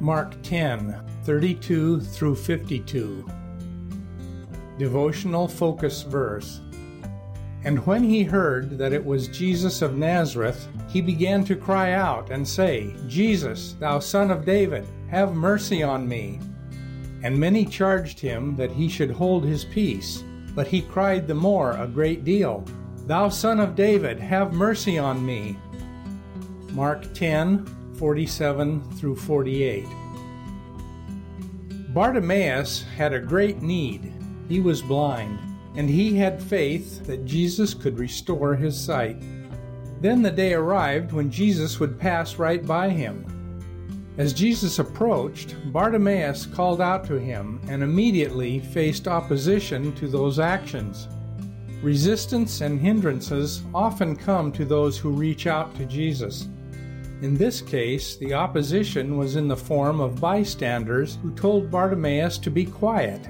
Mark 10 32 through 52. Devotional focus verse. And when he heard that it was Jesus of Nazareth, he began to cry out and say, Jesus, thou son of David, have mercy on me. And many charged him that he should hold his peace. But he cried the more a great deal, Thou son of David, have mercy on me. Mark 10 47 through 48. Bartimaeus had a great need. He was blind, and he had faith that Jesus could restore his sight. Then the day arrived when Jesus would pass right by him. As Jesus approached, Bartimaeus called out to him and immediately faced opposition to those actions. Resistance and hindrances often come to those who reach out to Jesus. In this case, the opposition was in the form of bystanders who told Bartimaeus to be quiet.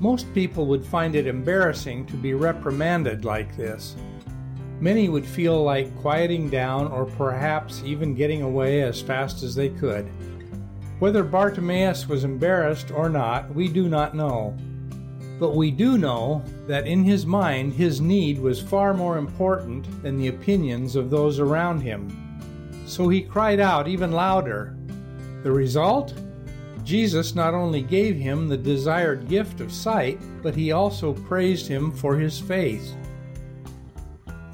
Most people would find it embarrassing to be reprimanded like this. Many would feel like quieting down or perhaps even getting away as fast as they could. Whether Bartimaeus was embarrassed or not, we do not know. But we do know that in his mind his need was far more important than the opinions of those around him. So he cried out even louder. The result? Jesus not only gave him the desired gift of sight, but he also praised him for his faith.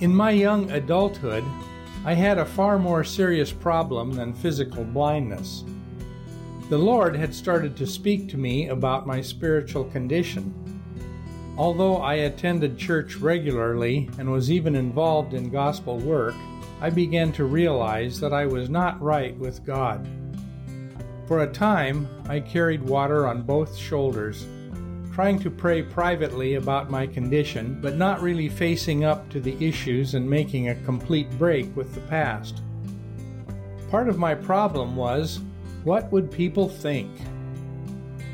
In my young adulthood, I had a far more serious problem than physical blindness. The Lord had started to speak to me about my spiritual condition. Although I attended church regularly and was even involved in gospel work, I began to realize that I was not right with God. For a time, I carried water on both shoulders, trying to pray privately about my condition, but not really facing up to the issues and making a complete break with the past. Part of my problem was what would people think?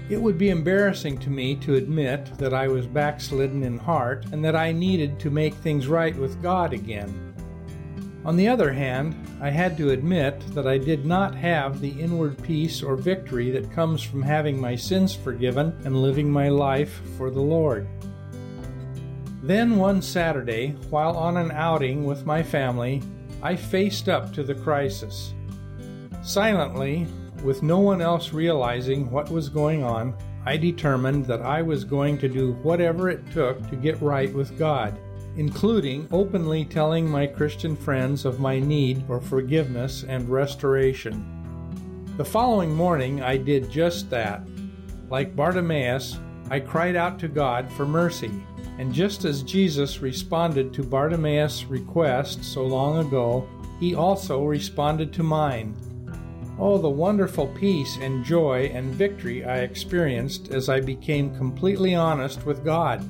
It would be embarrassing to me to admit that I was backslidden in heart and that I needed to make things right with God again. On the other hand, I had to admit that I did not have the inward peace or victory that comes from having my sins forgiven and living my life for the Lord. Then one Saturday, while on an outing with my family, I faced up to the crisis. Silently, with no one else realizing what was going on, I determined that I was going to do whatever it took to get right with God including openly telling my Christian friends of my need for forgiveness and restoration. The following morning, I did just that. Like Bartimaeus, I cried out to God for mercy, and just as Jesus responded to Bartimaeus' request so long ago, he also responded to mine. Oh, the wonderful peace and joy and victory I experienced as I became completely honest with God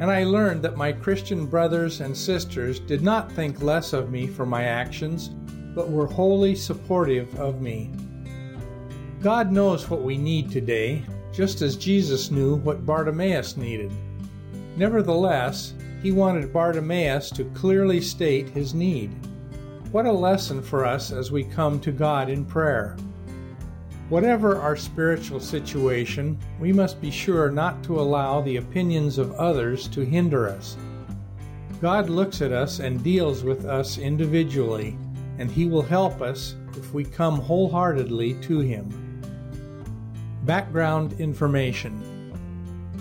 and I learned that my Christian brothers and sisters did not think less of me for my actions, but were wholly supportive of me. God knows what we need today, just as Jesus knew what Bartimaeus needed. Nevertheless, he wanted Bartimaeus to clearly state his need. What a lesson for us as we come to God in prayer. Whatever our spiritual situation, we must be sure not to allow the opinions of others to hinder us. God looks at us and deals with us individually, and He will help us if we come wholeheartedly to Him. Background information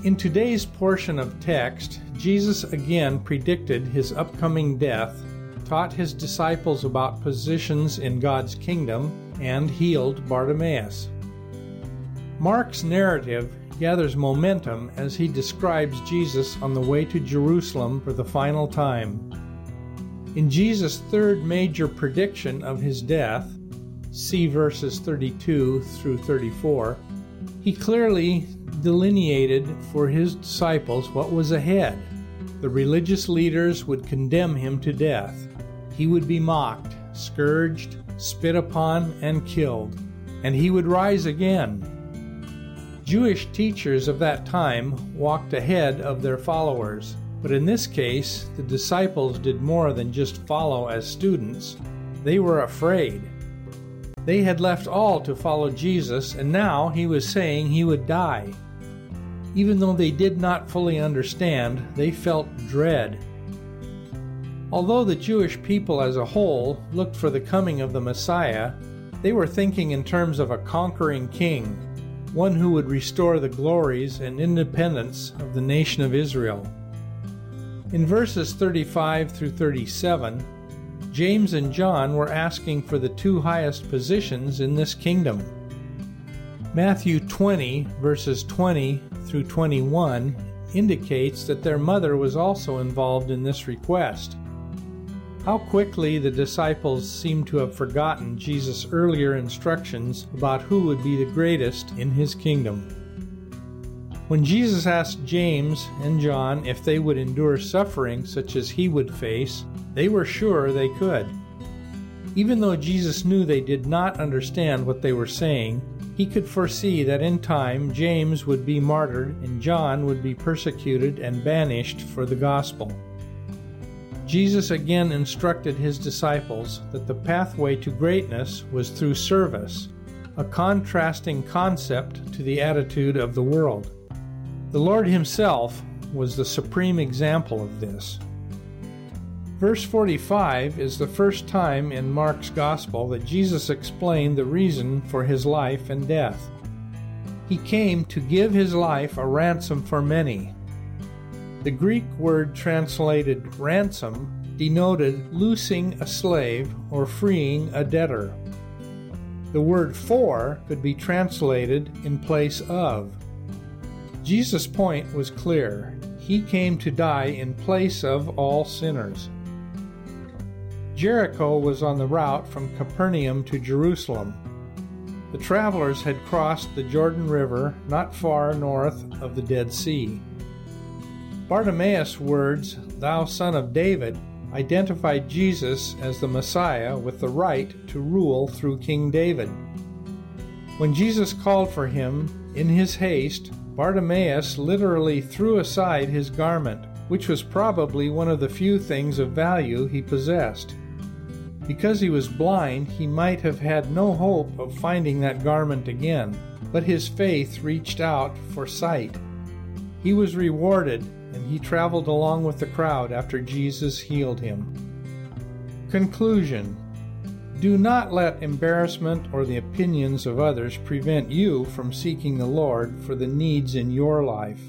In today's portion of text, Jesus again predicted His upcoming death, taught His disciples about positions in God's kingdom, and healed Bartimaeus. Mark's narrative gathers momentum as he describes Jesus on the way to Jerusalem for the final time. In Jesus' third major prediction of his death, see verses 32 through 34, he clearly delineated for his disciples what was ahead. The religious leaders would condemn him to death. He would be mocked, scourged, spit upon, and killed, and he would rise again. Jewish teachers of that time walked ahead of their followers, but in this case, the disciples did more than just follow as students. They were afraid. They had left all to follow Jesus, and now he was saying he would die. Even though they did not fully understand, they felt dread. Although the Jewish people as a whole looked for the coming of the Messiah, they were thinking in terms of a conquering king, one who would restore the glories and independence of the nation of Israel. In verses 35 through 37, James and John were asking for the two highest positions in this kingdom. Matthew 20, verses 20 through 21, indicates that their mother was also involved in this request. How quickly the disciples seem to have forgotten Jesus' earlier instructions about who would be the greatest in his kingdom. When Jesus asked James and John if they would endure suffering such as he would face, they were sure they could. Even though Jesus knew they did not understand what they were saying, he could foresee that in time James would be martyred and John would be persecuted and banished for the gospel. Jesus again instructed his disciples that the pathway to greatness was through service, a contrasting concept to the attitude of the world. The Lord Himself was the supreme example of this. Verse 45 is the first time in Mark's Gospel that Jesus explained the reason for his life and death. He came to give his life a ransom for many. The Greek word translated ransom denoted loosing a slave or freeing a debtor. The word for could be translated in place of. Jesus' point was clear. He came to die in place of all sinners. Jericho was on the route from Capernaum to Jerusalem. The travelers had crossed the Jordan River not far north of the Dead Sea. Bartimaeus' words, Thou son of David, identified Jesus as the Messiah with the right to rule through King David. When Jesus called for him, in his haste, Bartimaeus literally threw aside his garment, which was probably one of the few things of value he possessed. Because he was blind, he might have had no hope of finding that garment again, but his faith reached out for sight. He was rewarded, and he traveled along with the crowd after Jesus healed him. Conclusion do not let embarrassment or the opinions of others prevent you from seeking the Lord for the needs in your life.